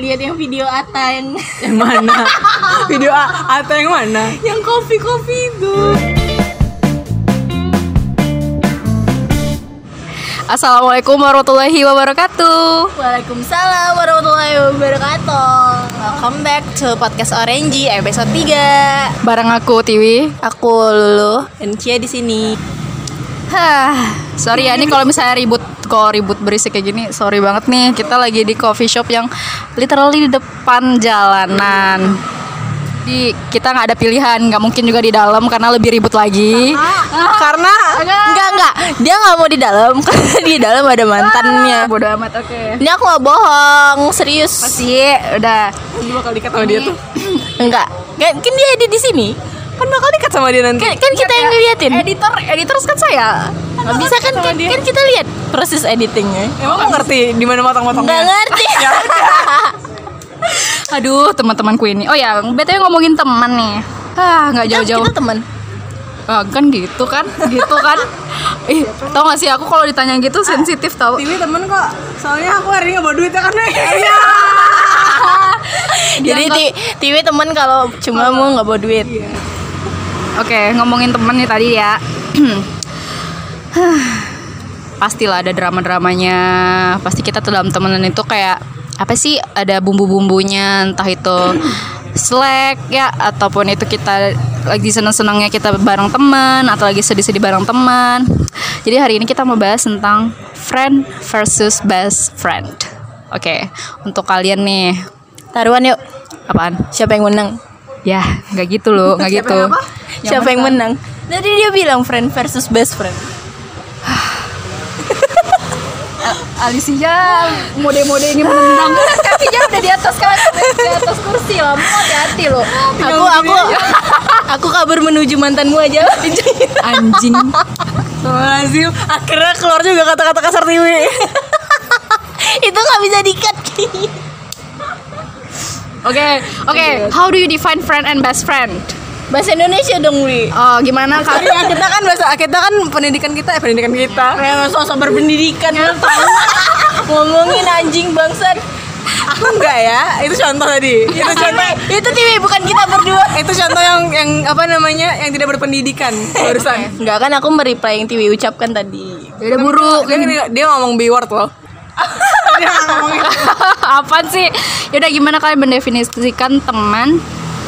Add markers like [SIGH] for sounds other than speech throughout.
lihat yang video Ata yang [LAUGHS] Yang mana? Video A atau yang mana? yang kopi kopi itu. Assalamualaikum warahmatullahi wabarakatuh. Waalaikumsalam warahmatullahi wabarakatuh. Welcome back to podcast Orange episode 3. Bareng aku Tiwi. Aku Lulu dan Cia di sini. Hah, [SIGHS] sorry ya ini kalau misalnya ribut kalau ribut berisik kayak gini, sorry banget nih. Kita lagi di coffee shop yang literally di depan jalanan. Di kita nggak ada pilihan, nggak mungkin juga di dalam karena lebih ribut lagi. Karena Enggak enggak, dia nggak mau di dalam karena [LAUGHS] di dalam ada mantannya. Bodoh amat, oke. Ini aku nggak bohong, serius. Masih, udah. Lu bakal dikat sama dia tuh. [CLEARS THROAT] Enggak, kan dia ada di sini. Kan bakal dikat sama dia nanti. Kan, kan kita yang ngeliatin. Editor, editor kan saya. Nggak bisa kan, kan, kan kita lihat proses editingnya. Emang lu ngerti di mana Nggak motong-motongnya? ngerti. [LAUGHS] [LAUGHS] Aduh, teman-temanku ini. Oh ya, btw ngomongin teman nih. Ah, nggak jauh-jauh. Kita teman. Ah, kan gitu kan, gitu kan. [LAUGHS] Ih, tau gak sih aku kalau ditanya gitu sensitif tau. Tiwi temen kok. Soalnya aku hari ini nggak bawa duit ya kan? Iya. Jadi ti Tiwi teman kalau cuma mau nggak bawa duit. Oke, ngomongin temen nih tadi ya. [CLEARS THROAT] Pastilah ada drama-dramanya. Pasti kita tuh dalam temenan itu kayak apa sih? Ada bumbu-bumbunya, entah itu slack ya ataupun itu kita lagi seneng-senengnya kita bareng teman atau lagi sedih-sedih bareng teman. Jadi hari ini kita mau bahas tentang friend versus best friend. Oke, untuk kalian nih, Taruhan yuk. apaan? Siapa yang menang? Ya, nggak gitu loh, nggak gitu. Siapa yang menang? Tadi dia bilang friend versus best friend. Alicia mode-mode ini menendang kakinya [LAUGHS] udah di atas kan di atas kursi lah mau hati-hati loh Aku aku aku kabur menuju mantanmu aja. [LAUGHS] anjing Lazim. Akhirnya keluar juga kata-kata kasar Tiwi. [LAUGHS] Itu nggak bisa dikat. Oke oke how do you define friend and best friend Bahasa Indonesia dong, Wi. oh gimana kak Ya, kita kan bahasa kita kan pendidikan kita eh pendidikan kita. Kayak sosok berpendidikan tahu. [LAUGHS] Ngomongin anjing bangsat. Aku enggak ya. Itu contoh tadi. Itu contoh. Itu TV bukan kita berdua. itu contoh yang yang apa namanya yang tidak berpendidikan barusan. Enggak kan aku mereply yang TV ucapkan tadi. udah buru Dia, dia, dia ngomong B word loh. Dia nggak ngomong itu. [LAUGHS] apaan sih yaudah gimana kalian mendefinisikan teman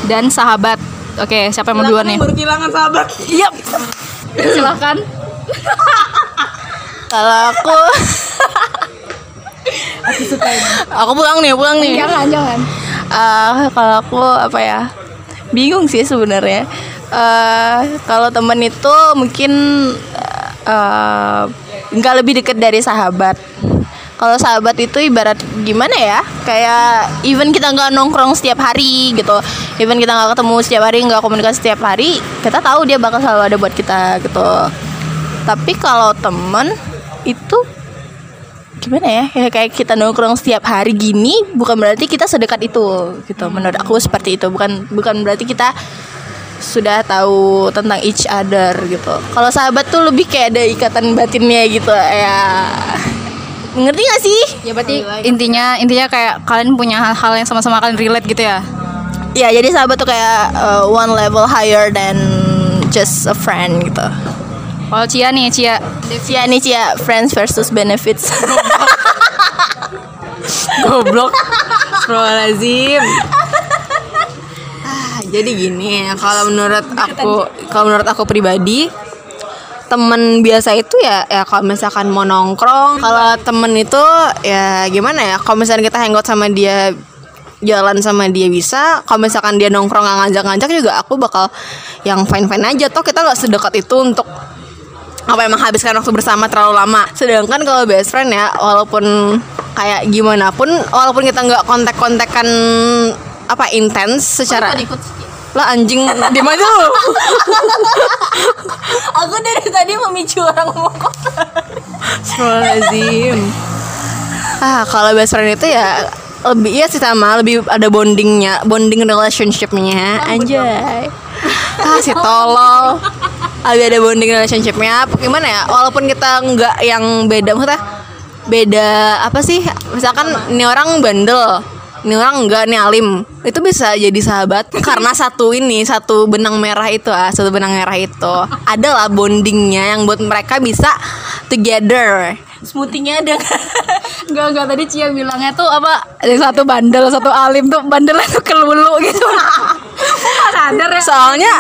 dan sahabat oke siapa yang mau duluan nih Baru kehilangan sahabat. Yap. silahkan [LAUGHS] Kalau aku [LAUGHS] Aku pulang nih, pulang nih. jangan jangan Eh, kalau aku apa ya? Bingung sih sebenarnya. Eh, kalau temen itu mungkin nggak lebih deket dari sahabat. Kalau sahabat itu ibarat gimana ya? Kayak even kita nggak nongkrong setiap hari gitu, even kita nggak ketemu setiap hari, nggak komunikasi setiap hari, kita tahu dia bakal selalu ada buat kita gitu. Tapi kalau temen itu gimana ya? ya kayak kita nongkrong setiap hari gini bukan berarti kita sedekat itu gitu menurut aku seperti itu bukan bukan berarti kita sudah tahu tentang each other gitu kalau sahabat tuh lebih kayak ada ikatan batinnya gitu ya ngerti gak sih? Ya berarti intinya intinya kayak kalian punya hal-hal yang sama-sama kalian relate gitu ya? Ya jadi sahabat tuh kayak uh, one level higher than just a friend gitu. Kalau Cia nih Cia. Cia nih Cia. Friends versus benefits. [LAUGHS] Goblok. Astagfirullahaladzim. Ah, jadi gini, kalau menurut aku, kalau menurut aku pribadi, temen biasa itu ya ya kalau misalkan mau nongkrong kalau temen itu ya gimana ya kalau misalkan kita hangout sama dia jalan sama dia bisa kalau misalkan dia nongkrong nggak ngajak-ngajak juga aku bakal yang fine fine aja toh kita nggak sedekat itu untuk apa emang habiskan waktu bersama terlalu lama. Sedangkan kalau best friend ya walaupun kayak gimana pun walaupun kita nggak kontak kontekan apa intens secara lah anjing diem aja lu. [LAUGHS] Aku dari tadi memicu orang ngomong. Astagfirullahaladzim. Ah kalau best friend itu ya lebih iya sih sama. Lebih ada bondingnya bonding relationshipnya. Anjay. ah si tolol. Lebih ada bonding relationshipnya. Gimana ya walaupun kita nggak yang beda maksudnya beda apa sih? Misalkan ini orang bandel ini orang enggak nih alim. Itu bisa jadi sahabat [LAUGHS] karena satu ini satu benang merah itu ah satu benang merah itu. Adalah bondingnya yang buat mereka bisa together. Smoothie-nya ada Enggak, enggak [LAUGHS] tadi Cia bilangnya tuh apa? Ada satu bandel, satu alim tuh bandelnya tuh kelulu gitu. Sadar ya? Soalnya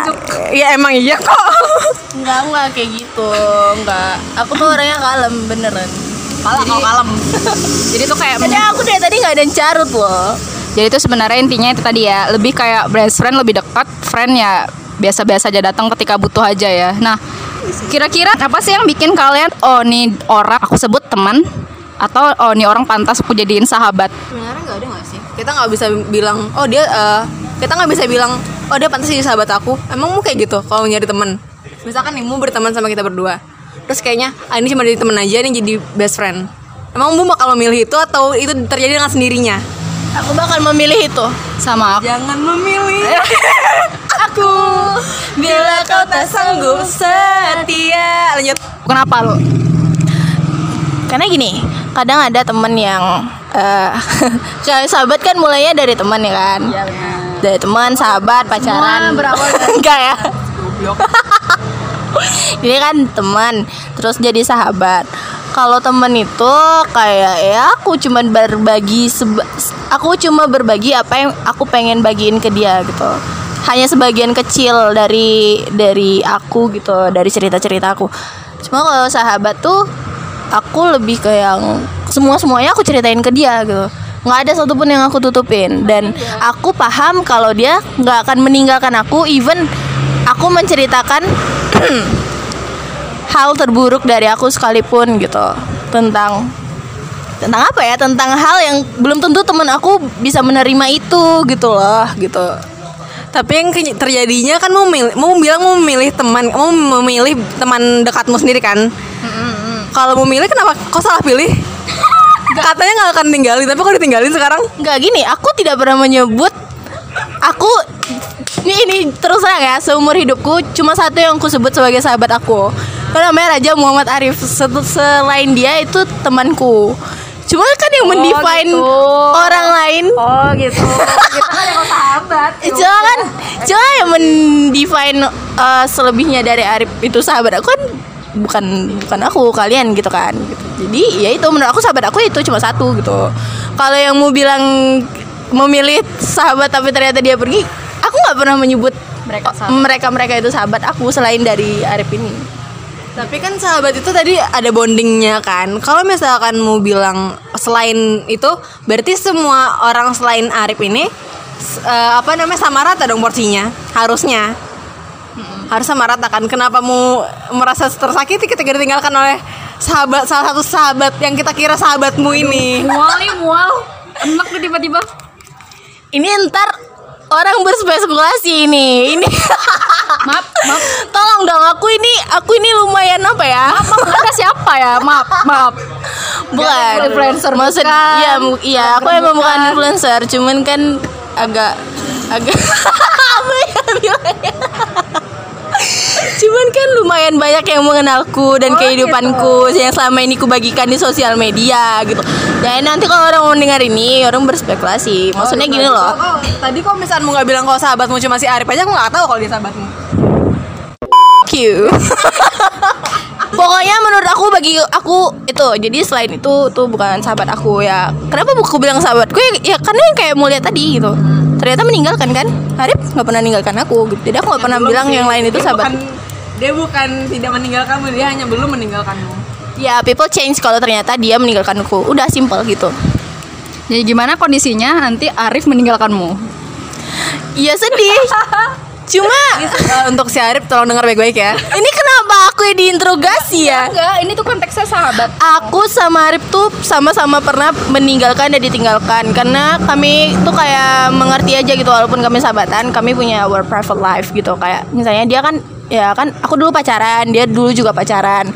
ya emang iya kok. Enggak, enggak kayak gitu. Enggak Aku tuh orangnya kalem beneran Kalem, kalau [LAUGHS] kalem. Jadi tuh kayak Jadi aku dari tadi gak ada yang carut loh. Jadi itu sebenarnya intinya itu tadi ya Lebih kayak best friend lebih dekat Friend ya biasa-biasa aja datang ketika butuh aja ya. Nah kira-kira apa sih yang bikin kalian Oh nih orang aku sebut teman Atau oh nih orang pantas aku jadiin sahabat? Sebenarnya nggak ada nggak sih? Kita nggak bisa bilang oh dia eh, kita nggak bisa bilang oh dia pantas jadi sahabat aku. Emang mau kayak gitu kalau nyari teman? Misalkan nih mau berteman sama kita berdua terus kayaknya ah, ini cuma jadi teman aja nih jadi best friend. Emang mau bakal memilih itu atau itu terjadi dengan sendirinya? Aku bakal memilih itu Sama aku. Jangan memilih. [LAUGHS] Aku Bila kau tak sanggup setia. Lanjut. Kenapa lo? Karena gini Kadang ada temen yang eh [LAUGHS] kayak sahabat kan mulainya dari teman ya kan? Dari teman, sahabat, pacaran. Semua berawal [LAUGHS] dari- Enggak ya [LAUGHS] Ini kan teman Terus jadi sahabat. Kalau temen itu kayak ya aku cuma berbagi aku cuma berbagi apa yang aku pengen bagiin ke dia gitu. Hanya sebagian kecil dari dari aku gitu dari cerita cerita aku. Cuma kalau sahabat tuh aku lebih ke yang semua semuanya aku ceritain ke dia gitu. Nggak ada satupun yang aku tutupin. Dan aku paham kalau dia nggak akan meninggalkan aku even aku menceritakan hal terburuk dari aku sekalipun gitu tentang tentang apa ya? Tentang hal yang belum tentu temen aku bisa menerima itu gitu loh gitu. Tapi yang terjadinya kan mau milih, mau bilang mau memilih teman mau memilih teman dekatmu sendiri kan? Kalau mau milih kenapa? Kok salah pilih? [LAUGHS] Katanya nggak akan tinggalin tapi kok ditinggalin sekarang? Nggak gini aku tidak pernah menyebut aku ini ini terus terang ya seumur hidupku cuma satu yang aku sebut sebagai sahabat aku. Itu namanya Raja Muhammad Arif. Selain dia itu temanku. Cuma kan yang mendefine gitu. orang lain. Oh gitu. Kita kan yang sahabat [LAUGHS] Cuma kan Cuma yang mendefine uh, Selebihnya dari Arif itu sahabat aku kan Bukan bukan aku Kalian gitu kan. Gitu. Jadi ya itu menurut aku sahabat aku itu cuma satu gitu. Kalau yang mau bilang Memilih sahabat tapi ternyata dia pergi Aku nggak pernah menyebut Mereka sahabat. mereka-mereka itu sahabat aku Selain dari Arif ini Tapi kan sahabat itu tadi ada bondingnya kan. Kalau misalkan mau bilang selain itu, berarti semua orang selain Arif ini eh, apa namanya sama rata dong porsinya. Harusnya. Harus sama rata kan. Kenapa mau merasa tersakiti ketika ditinggalkan oleh sahabat salah satu sahabat yang kita kira sahabatmu ini? Mual nih mual Enak tuh tiba-tiba Ini ntar Orang berspekulasi ini. Ini. Maaf, maaf. Tolong dong aku ini Aku ini lumayan apa ya? Maaf, maaf, Anda siapa ya? Maaf, maaf. Bukan. influencer maksud bukan. iya iya aku emang bukan. influencer cuman kan agak agak [LAUGHS] apa ya bilangnya [LAUGHS] cuman kan lumayan banyak yang mengenalku dan Oh, kehidupanku yang selama ini kubagikan di sosial media gitu. Dan nanti kalau orang mau dengar ini orang berspekulasi. Maksudnya gini loh. Oh, tadi kok misalnya mau nggak bilang kalau sahabatmu cuma si Arif aja, aku nggak tahu kalau dia sahabatmu. You. [LAUGHS] Pokoknya menurut aku bagi aku itu jadi selain itu tuh bukan sahabat aku ya. Kenapa aku bilang sahabatku ya, ya karena yang kayak mau lihat tadi gitu. Ternyata meninggalkan kan? Arif nggak pernah meninggalkan aku. Gitu. Jadi aku nggak pernah Belum bilang sih. yang lain itu Dia sahabat. bukan- dia bukan tidak meninggalkanmu, dia hanya belum meninggalkanmu. Ya people change kalau ternyata dia meninggalkanku. Udah simple gitu. Jadi gimana kondisinya nanti Arif meninggalkanmu? Iya sedih. [LAUGHS] Cuma Eh, untuk si Arif tolong dengar baik-baik ya. ini kenapa aku yang diinterogasi ya? Enggak, ini tuh konteksnya sahabat. Aku sama Arif tuh sama-sama pernah meninggalkan dan ditinggalkan. Karena kami tuh kayak mengerti aja gitu walaupun kami sahabatan kami punya our private life gitu. Kayak misalnya dia kan ya kan aku dulu pacaran dia dulu juga pacaran.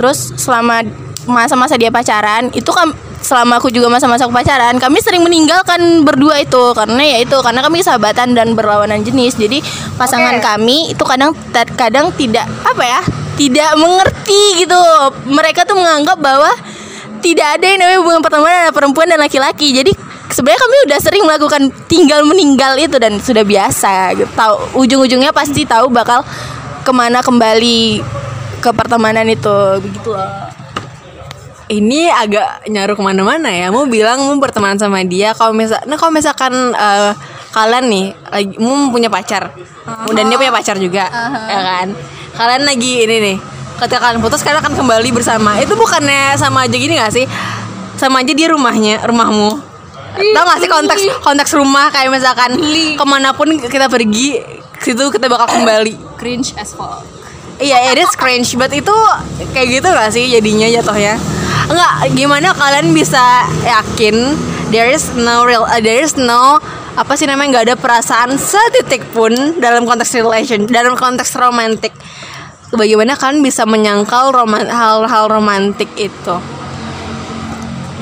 Terus selama masa-masa dia pacaran itu kan selama aku juga masa-masa pacaran kami sering meninggalkan berdua itu. Karena ya itu karena kami sahabatan dan berlawanan jenis. Jadi pasangan Oke. kami itu kadang kadang tidak apa ya tidak mengerti gitu. Mereka tuh menganggap bahwa tidak ada yang namanya hubungan pertemanan antara perempuan dan laki-laki. Jadi sebenarnya kami udah sering melakukan tinggal meninggal itu dan sudah biasa gitu. tahu ujung-ujungnya pasti tahu bakal ke mana kembali ke pertemanan itu begitu loh ini agak nyaruh ke mana-mana ya. Mau bilang mau berteman sama dia kalau misal nah kalau misalkan eh, kalian nih lagi mau punya pacar. Dan dia punya pacar juga ya kan? Kalian lagi ini nih ketika kalian putus kalian akan kembali bersama. Itu bukannya sama aja gini gak sih? Sama aja dia rumahnya rumahmu. Tau gak sih konteks konteks rumah? Kayak misalkan ke mana pun kita pergi situ kita bakal kembali. Cringe as fuck. Iya, it is cringe, but itu kayak gitu gak sih jadinya jatuhnya? Enggak, gimana kalian bisa yakin there is no real, uh, there is no apa sih namanya nggak ada perasaan setitik pun dalam konteks relation, dalam konteks romantik. Bagaimana kalian bisa menyangkal roman, hal-hal romantik itu?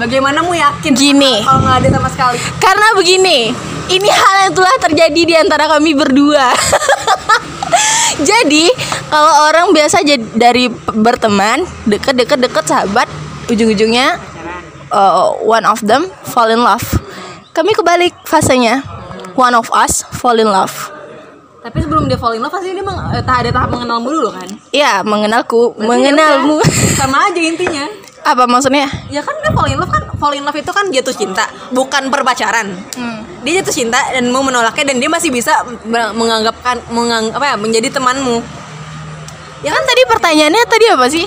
Bagaimana mu yakin Gini. kalau nggak ada sama sekali? Karena begini, ini hal yang telah terjadi di antara kami berdua. [LAUGHS] Jadi, kalau orang biasa jad- dari berteman, deket-deket deket sahabat, ujung-ujungnya uh, one of them fall in love. Kami kebalik fasenya. One of us fall in love. Tapi sebelum dia fall in love pasti dia meng, eh, ada tahap mengenalmu dulu kan? Iya, mengenalku, Berarti mengenalmu. ya sama aja intinya. [LAUGHS] Apa maksudnya? Ya kan dia fall in love kan fall in love itu kan jatuh cinta, bukan perpacaran. Dia jatuh cinta dan mau menolaknya dan dia masih bisa me- menganggapkan mengang, apa ya menjadi temanmu. Ya kan tadi pertanyaannya tadi apa sih?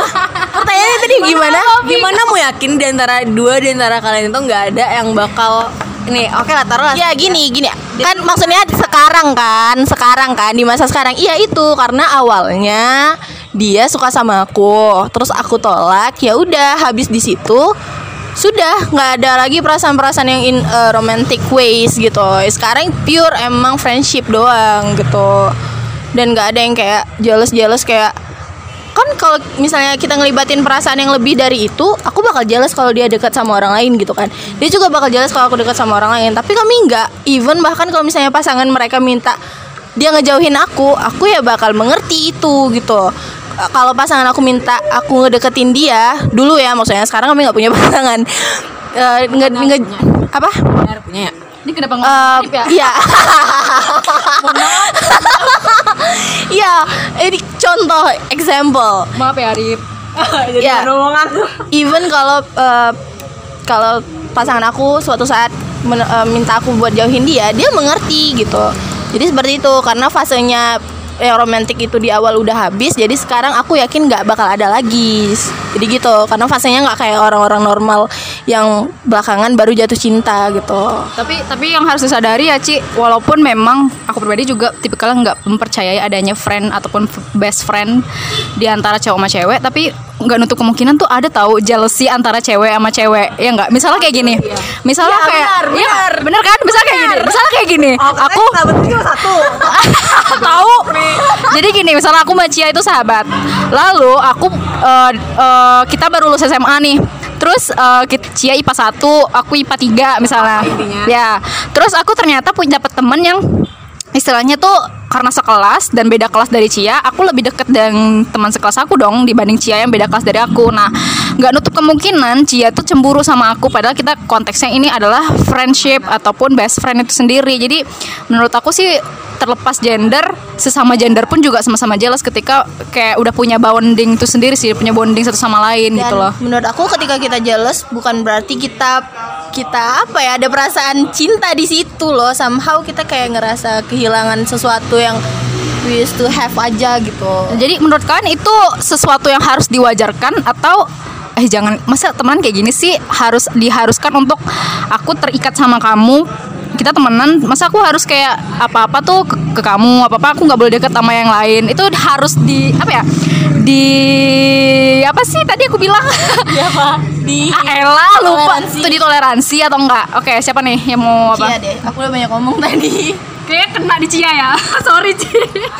[LAUGHS] pertanyaannya tadi gimana? Gimana? Mau yakin di antara dua di antara kalian itu nggak ada yang bakal ini? Oke lah taruh lah. Ya. gini. Gini kan maksudnya sekarang kan sekarang kan di masa sekarang. Iya itu karena awalnya dia suka sama aku. Terus aku tolak ya udah habis di situ sudah nggak ada lagi perasaan-perasaan yang in uh, romantic ways gitu. Sekarang pure emang friendship doang gitu. Dan nggak ada yang kayak jealous-jealous kayak kan kalau misalnya kita ngelibatin perasaan yang lebih dari itu aku bakal jealous kalau dia dekat sama orang lain gitu kan. Dia juga bakal jealous kalau aku dekat sama orang lain. Tapi kami nggak. Even bahkan kalau misalnya pasangan mereka minta dia ngejauhin aku aku ya bakal mengerti itu gitu. Kalau pasangan aku minta aku ngedeketin dia dulu ya maksudnya sekarang kami nggak punya [LAUGHS] pasangan. Eh, nge, nge- apa? Punya ya. Ini kenapa nggak ya? Iya. Iya, ini contoh example. Maaf ya Arif. [LAUGHS] Jadi Ya. ngomong aku. Even kalau eh, kalau pasangan aku suatu saat men- eh, minta aku buat jauhin dia, dia mengerti gitu. Jadi seperti itu karena fasenya yang romantis itu di awal udah habis, jadi sekarang aku yakin nggak bakal ada lagi. Jadi gitu, karena fasenya nggak kayak orang-orang normal yang belakangan baru jatuh cinta gitu. Tapi tapi yang harus disadari ya Ci, walaupun memang aku pribadi juga tipikalnya nggak mempercayai adanya friend ataupun best friend di antara cowok sama cewek, tapi nggak nutup kemungkinan tuh ada tahu jealousy antara cewek sama cewek ya nggak misalnya kayak gini misalnya Iya, kayak benar, iya, benar. bener kan misalnya kayak gini misalnya kayak gini Oh, aku sahabat cuma satu. tahu jadi gini misalnya aku sama Cia itu sahabat lalu aku eh, eh, kita baru lulus SMA nih Terus kit- Cia IPA 1, aku IPA 3 misalnya. Ya. Terus aku ternyata punya dapet temen yang istilahnya tuh karena sekelas dan beda kelas dari Cia, aku lebih deket dengan teman sekelas aku dong dibanding Cia yang beda kelas dari aku. Nah, nggak nutup kemungkinan Cia tuh cemburu sama aku padahal kita konteksnya ini adalah friendship ataupun best friend itu sendiri. Jadi menurut aku sih terlepas gender, sesama gender pun juga sama-sama jelas ketika kayak udah punya bonding itu sendiri sih, punya bonding satu sama lain Dan gitu loh. menurut aku ketika kita jealous bukan berarti kita kita apa ya ada perasaan cinta di situ loh. Somehow kita kayak ngerasa kehilangan sesuatu yang we used to have aja gitu. Jadi menurut kalian itu sesuatu yang harus diwajarkan atau eh jangan masa teman kayak gini sih harus diharuskan untuk aku terikat sama kamu kita temenan masa aku harus kayak apa-apa tuh ke, ke kamu apa-apa aku nggak boleh deket sama yang lain itu harus di apa ya di apa sih tadi aku bilang Siapa? Di [LAUGHS] ah, elah lupa Toleransi. itu ditoleransi atau enggak oke siapa nih yang mau apa Cia deh. Aku udah banyak ngomong tadi. kayak kena di Cia ya [LAUGHS] sorry Cia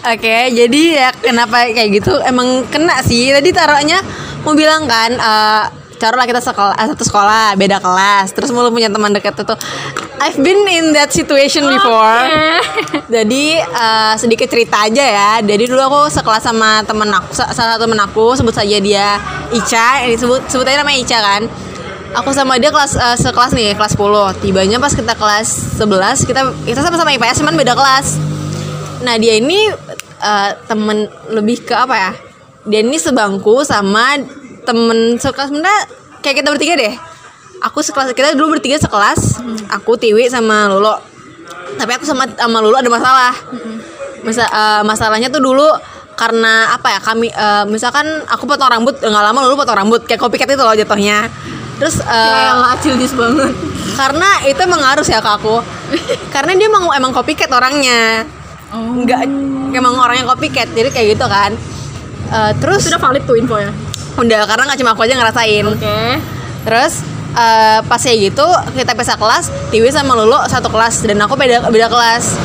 Oke, jadi ya kenapa kayak gitu? Emang kena sih. Tadi taruhnya mau bilang kan, eh taruhlah kita sekolah eh, satu sekolah, beda kelas, terus mau lu punya teman dekat itu. I've been in that situation before. Jadi eh, sedikit cerita aja ya. Jadi dulu aku sekelas sama temen aku, sa- salah satu temen aku, sebut saja dia Ica. Ini sebut sebut aja namanya Ica kan. aku sama dia kelas eh, sekelas nih kelas 10 tibanya pas kita kelas 11 kita kita sama-sama IPS cuman beda kelas nah dia ini eh, temen lebih ke apa ya dia ini sebangku sama temen sekelas sebenarnya kayak kita bertiga deh. Aku sekelas kita dulu bertiga sekelas. Aku Tiwi sama Lolo. Tapi aku sama sama Lulu ada masalah. Masa, eh, masalahnya tuh dulu karena apa ya kami eh, misalkan aku potong rambut nggak lama Lulu potong rambut kayak copycat itu loh jatuhnya. Terus eh, Cildis banget. karena itu emang harus ya ke aku. Karena dia emang emang copycat orangnya. Nggak emang orangnya copycat jadi kayak gitu kan. Eh, terus Sudah valid tuh infonya. Udah karena nggak cuma aku aja ngerasain Oke. Terus eh, pas kayak gitu kita pisah kelas, Tiwi sama Lulu satu kelas dan aku beda beda kelas.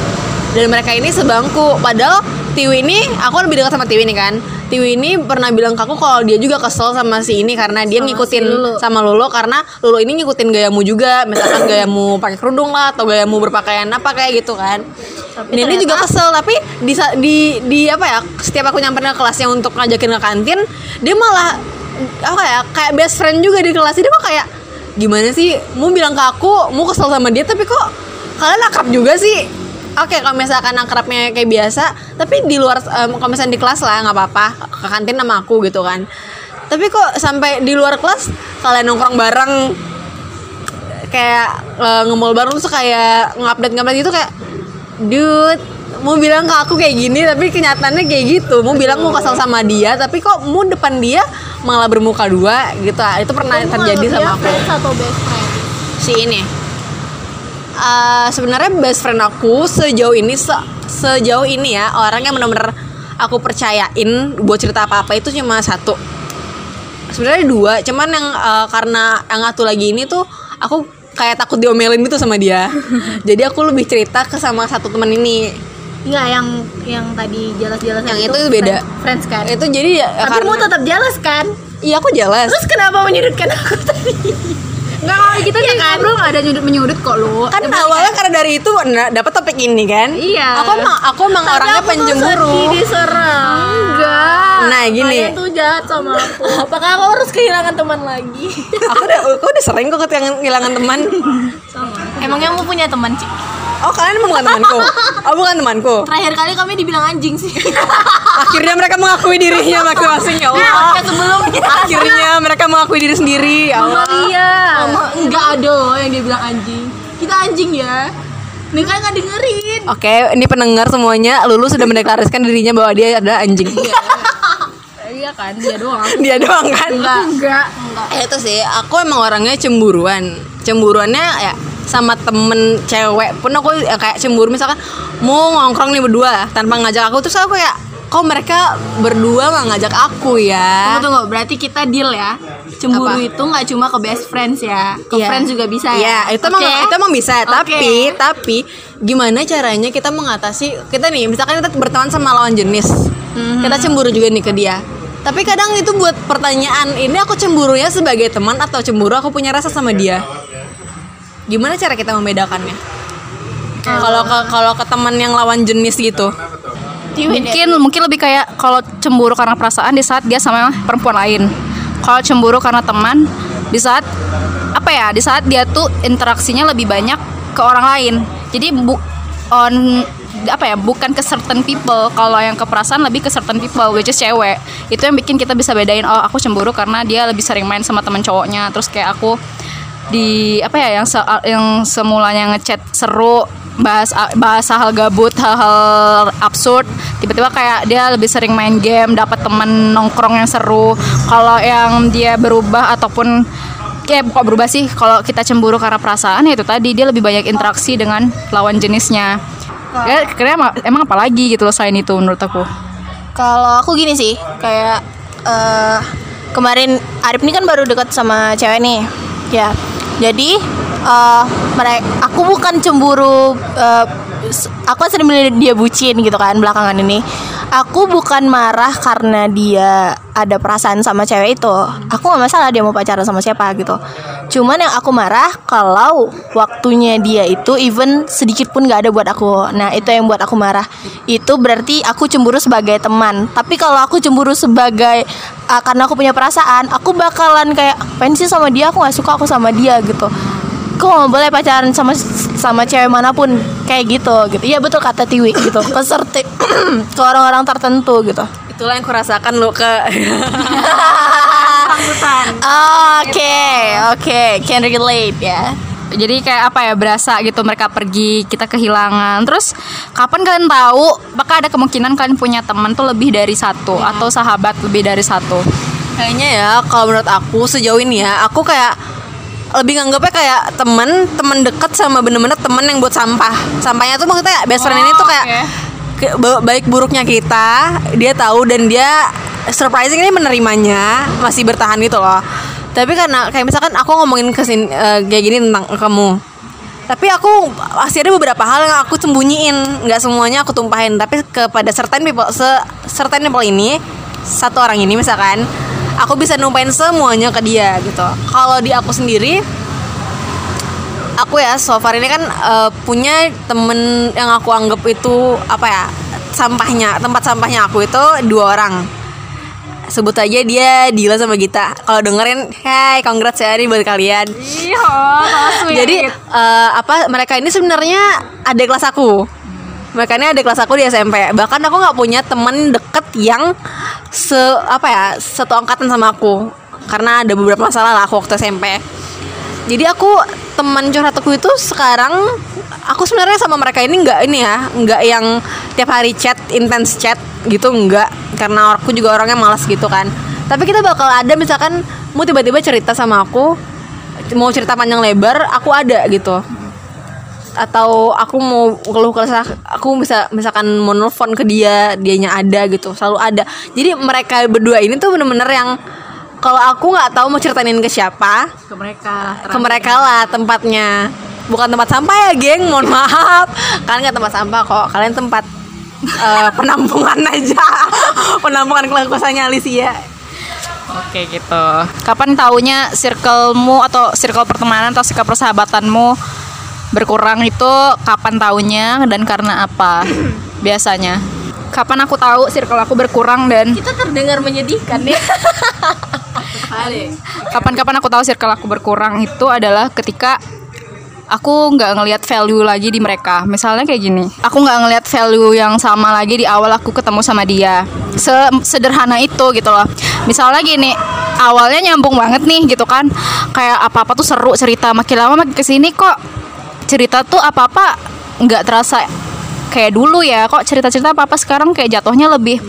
Dan mereka ini sebangku. Padahal Tiwi ini aku lebih dekat sama Tiwi nih kan. Tiwi ini pernah bilang ke aku kalau dia juga kesel sama si ini karena dia ngikutin sama Lulu karena Lulu ini ngikutin gayamu juga, misalkan gayamu pakai kerudung lah atau gayamu berpakaian apa kayak gitu kan. Dan ini juga kesel tapi di, di di apa ya setiap aku nyamperin ke kelasnya untuk ngajakin ke kantin dia malah apa ya kayak best friend juga di kelas. Dia mah kayak gimana sih? Mau bilang ke aku mau kesel sama dia tapi kok kalian akrab juga sih oke kalau misalkan akrabnya kayak biasa tapi di luar em, kalau misalnya di kelas lah nggak apa-apa ke kantin sama aku gitu kan. Tapi kok sampai di luar kelas kalian nongkrong bareng kayak eh, nge-mall bareng terus kayak ngupdate ngupdate gitu kayak dude mau bilang ke aku kayak gini tapi kenyataannya kayak gitu. Mau bilang mau kesel sama dia tapi kok mau depan dia malah bermuka dua gitu. Itu pernah terjadi sama aku. atau best friend? si ini Eh, sebenarnya best friend aku sejauh ini se- sejauh ini ya orang yang benar-benar aku percayain buat cerita apa-apa itu cuma satu sebenarnya dua cuman yang eh, karena yang satu lagi ini tuh aku kayak takut diomelin gitu sama dia [LAUGHS] jadi aku lebih cerita ke sama satu teman ini Enggak yang yang tadi jelas-jelas Yang itu beda. Friends, friends kan. itu jadi ya Tapi karena mau tetap jelas kan? iya aku jelas Terus kenapa menyudutkan aku [LAUGHS] tadi? Enggak kalau kita Iya nih kan? ngobrol nggak ada nyudut menyudut kok lu. kan awalnya karena dari itu dapat topik ini kan Iya. aku emang aku emang orangnya penjemburu diserang. Enggak. nah gini Kalian tuh jahat sama aku. Apakah aku harus kehilangan teman lagi? aku udah aku udah sering kok kehilangan teman [LAUGHS] Emangnya mau punya teman, Cik? Oh kalian emang bukan temanku [LAUGHS] oh bukan temanku Terakhir kali kami dibilang anjing sih. [LAUGHS] akhirnya mereka mengakui dirinya [LAUGHS] masing-masing ya Allah sebelum akhirnya mereka mengakui diri sendiri ya Allah Iya. enggak ada yang dia bilang anjing. Kita anjing ya. Nih kan nggak dengerin. Oke, ini pendengar semuanya, Lulu sudah mendeklarasikan dirinya bahwa dia adalah anjing. Iya kan dia doang. dia doang kan? Enggak. Eh, itu sih, aku emang orangnya cemburuan. Cemburuannya ya sama temen cewek pun aku ya kayak cemburu misalkan mau ngongkrong nih berdua tanpa ngajak aku terus aku kayak kok mereka berdua nggak ngajak aku ya Tunggu tunggu, berarti kita deal ya. Cemburu Apa? itu nggak cuma ke best friends ya, ke Iya. friends juga bisa ya. itu emang Oke? itu emang bisa, Oke. tapi tapi gimana caranya kita mengatasi kita nih, misalkan kita berteman sama lawan jenis. Mhm. Kita cemburu juga nih ke dia. Tapi kadang itu buat pertanyaan, ini aku cemburunya sebagai teman atau cemburu aku punya rasa sama dia. Gimana cara kita membedakannya? Kalau ke kalau ke teman yang lawan jenis gitu. Mungkin mungkin lebih kayak kalau cemburu karena perasaan di saat dia sama perempuan lain. Kalau cemburu karena teman di saat apa ya? Di saat dia tuh interaksinya lebih banyak ke orang lain. Jadi bu on apa ya bukan ke certain people kalau yang ke perasaan lebih ke certain people which is cewek itu yang bikin kita bisa bedain oh aku cemburu karena dia lebih sering main sama teman cowoknya terus kayak aku di apa ya yang se- yang semulanya ngechat seru bahas bahas hal gabut hal-hal absurd. Tiba-tiba kayak dia lebih sering main game dapat teman nongkrong yang seru. Kalau yang dia berubah ataupun kayak bukan berubah sih kalau kita cemburu karena perasaan ya itu tadi dia lebih banyak interaksi dengan lawan jenisnya. Ya kira emang, emang apa lagi gitu loh selain itu menurut aku? Kalau aku gini sih, kayak eh kemarin Arif ini kan baru dekat sama cewek nih, ya. Jadi eh mereka, aku bukan cemburu. s- aku sering bilang dia bucin gitu kan belakangan ini. Aku bukan marah karena dia ada perasaan sama cewek itu. Aku nggak masalah dia mau pacaran sama siapa gitu. Cuman yang aku marah kalau waktunya dia itu even sedikit pun nggak ada buat aku. Nah itu yang buat aku marah. Itu berarti aku cemburu sebagai teman. Tapi kalau aku cemburu sebagai uh, karena aku punya perasaan aku bakalan kayak pensi sama dia? Aku nggak suka aku sama dia gitu. Kok nggak boleh pacaran sama sama cewek mana pun kayak gitu gitu. Iya betul kata Tiwi gitu. Ke serti- [CLEARS THROAT] ke orang-orang tertentu gitu. Itulah yang kurasakan lo ke [LAUGHS] oke oke. Can relate ya. Jadi kayak apa ya berasa gitu mereka pergi kita kehilangan. Terus kapan kalian tahu bakal ada kemungkinan kalian punya teman tuh lebih dari satu atau sahabat lebih dari satu? Kayaknya ya kalau menurut aku sejauh ini ya aku kayak lebih nganggapnya kayak temen temen deket sama bener-bener temen yang buat sampah. Sampahnya tuh maksudnya best friend ini tuh kayak oke. ke- ba- baik buruknya kita dia tahu dan dia surprising ini menerimanya masih bertahan gitu loh. Tapi karena kayak misalkan aku ngomongin kesin eh, kayak gini tentang kamu. Tapi aku masih ada beberapa hal yang aku sembunyiin. Nggak semuanya aku tumpahin. Tapi kepada certain people se certain people ini satu orang ini misalkan aku bisa numpahin semuanya ke dia gitu. Kalau di aku sendiri aku ya so far ini kan eh, punya temen yang aku anggap itu apa ya sampahnya tempat sampahnya aku itu dua orang. Sebut aja dia Dila sama Gita. Kalau dengerin hey congrats ya ini buat kalian. Iya jadi eh, apa mereka ini sebenarnya adik kelas aku. Mereka ini adik kelas aku di SMP bahkan aku nggak punya temen deket yang se apa ya satu angkatan sama aku. Karena ada beberapa masalah lah aku waktu SMP jadi aku teman curhat aku itu sekarang aku sebenarnya sama mereka ini nggak ini ya nggak yang tiap hari chat intens chat gitu nggak. Karena aku juga orangnya malas gitu kan. Tapi kita bakal ada misalkan mau tiba-tiba cerita sama aku mau cerita panjang lebar aku ada gitu atau aku mau keluh kesah aku bisa misalkan mau nelfon ke dia dianya ada gitu selalu ada. Jadi mereka berdua ini tuh bener-bener yang kalau aku nggak tahu mau ceritain ke siapa ke mereka ke mereka lah tempatnya. Bukan tempat sampah ya geng mohon maaf. Kalian nggak tempat sampah kok kalian tempat eh, penampungan aja. [LAUGHS] Penampungan keluh kesahnya Alicia. Oke gitu. Kapan taunya circlemu atau circle pertemanan atau circle persahabatanmu berkurang itu kapan taunya dan karena apa? [CLEARS THROAT] Biasanya. Kapan aku tahu circle aku berkurang dan kita terdengar menyedihkan ya [LAUGHS] kapan-kapan aku tahu circle aku berkurang itu adalah ketika aku nggak ngelihat value lagi di mereka. Misalnya kayak gini aku nggak ngelihat value yang sama lagi di awal aku ketemu sama dia. Se- sederhana itu gitu loh. Misalnya gini awalnya nyambung banget nih gitu kan. Kayak apa apa tuh seru cerita. Makin lama makin ke sini kok cerita tuh apa apa nggak terasa kayak dulu ya. Kok cerita-cerita apa apa sekarang kayak jatuhnya lebih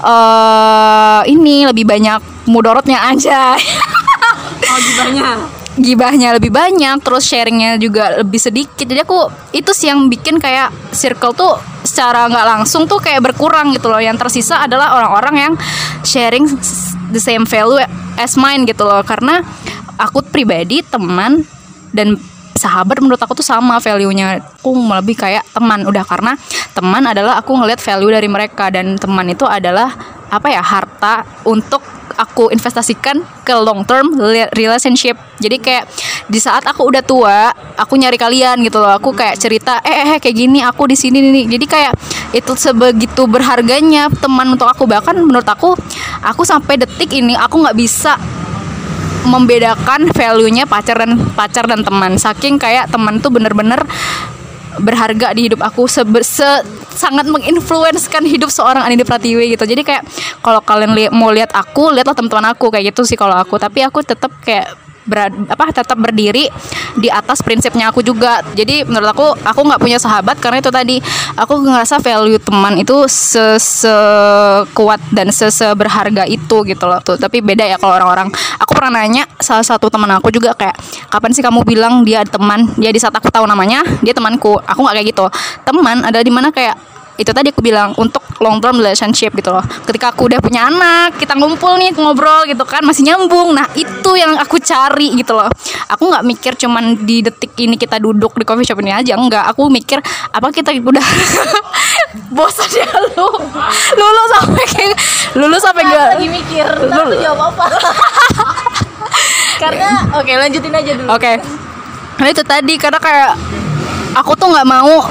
eh ini lebih banyak mudorotnya aja. [LAUGHS] Oh gimana gibahnya lebih banyak terus sharingnya juga lebih sedikit. Jadi aku itu sih yang bikin kayak circle tuh secara nggak langsung tuh kayak berkurang gitu loh. Yang tersisa adalah orang-orang yang sharing the same value as mine gitu loh. Karena aku pribadi teman dan sahabat menurut aku tuh sama value-nya. Aku lebih kayak teman. Udah karena teman adalah aku ngelihat value dari mereka. Dan teman itu adalah apa ya harta untuk aku investasikan ke long term rela- relationship. Jadi kayak di saat aku udah tua aku nyari kalian gitu loh. Aku kayak cerita eh eh eh, kayak gini aku di sini nih jadi kayak itu sebegitu berharganya teman untuk aku. Bahkan menurut aku aku sampai detik ini aku nggak bisa membedakan value-nya pacar dan pacar dan teman. Saking kayak teman tuh bener-bener berharga di hidup aku sebe- se- sangat menginfluenskan hidup seorang Anindi Pratiwi gitu. Jadi kayak kalau kalian li- mau lihat aku, lihatlah teman-teman aku kayak gitu sih kalau aku. Tapi aku tetap kayak berad- apa tetap berdiri di atas prinsipnya aku juga. Jadi menurut aku aku nggak punya sahabat karena itu tadi aku ngerasa value teman itu se sekuat dan se seberharga itu gitu loh. Tuh, tapi beda ya kalau orang-orang. Aku pernah nanya salah satu teman aku juga kayak kapan sih kamu bilang dia teman? Dia di saat aku tahu namanya dia temanku. Aku nggak kayak gitu. Teman adalah di mana kayak itu tadi aku bilang untuk long term relationship gitu loh. Ketika aku udah punya anak kita ngumpul nih ngobrol gitu kan masih nyambung. Nah itu yang aku cari gitu loh. Aku nggak mikir cuman di detik ini kita duduk di coffee shop ini aja enggak aku mikir apa kita udah [LAUGHS] bosan ya lu? Lulu sampai kayak lulu sampai gak lagi mikir aku jawab apa? [LAUGHS] Karena oke lanjutin aja dulu. Oke. Nah itu tadi karena kayak aku tuh nggak mau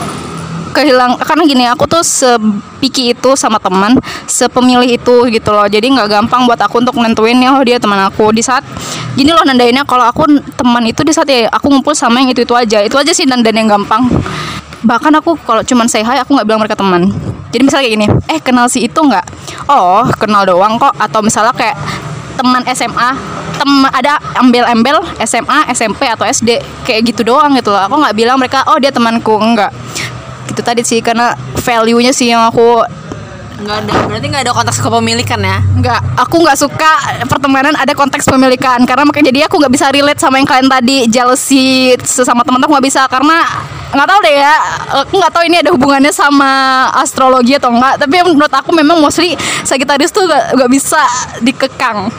kehilang karena gini aku tuh sepiki itu sama teman sepemilih itu gitu loh. Jadi nggak gampang buat aku untuk nentuin ya oh dia teman aku. Di saat gini loh nandainnya kalau aku teman itu di saat ya aku ngumpul sama yang itu itu aja. Itu aja sih nandain yang gampang. Bahkan aku kalau cuman say hi aku nggak bilang mereka teman. Jadi misalnya kayak gini eh kenal si itu nggak? Oh kenal doang kok. Atau misalnya kayak teman SMA teman ada embel-embel SMA SMP atau SD kayak gitu doang gitu loh. Aku nggak bilang mereka oh dia temanku. Enggak gitu tadi sih karena value-nya sih yang aku Nggak ada, berarti nggak ada konteks kepemilikan ya? nggak aku nggak suka pertemanan ada konteks pemilikan karena makanya jadi aku nggak bisa relate sama yang kalian tadi jealousy sesama teman aku nggak bisa karena nggak tahu deh ya aku nggak tahu ini ada hubungannya sama astrologi atau enggak tapi menurut aku memang mostly Sagittarius tuh nggak nggak bisa dikekang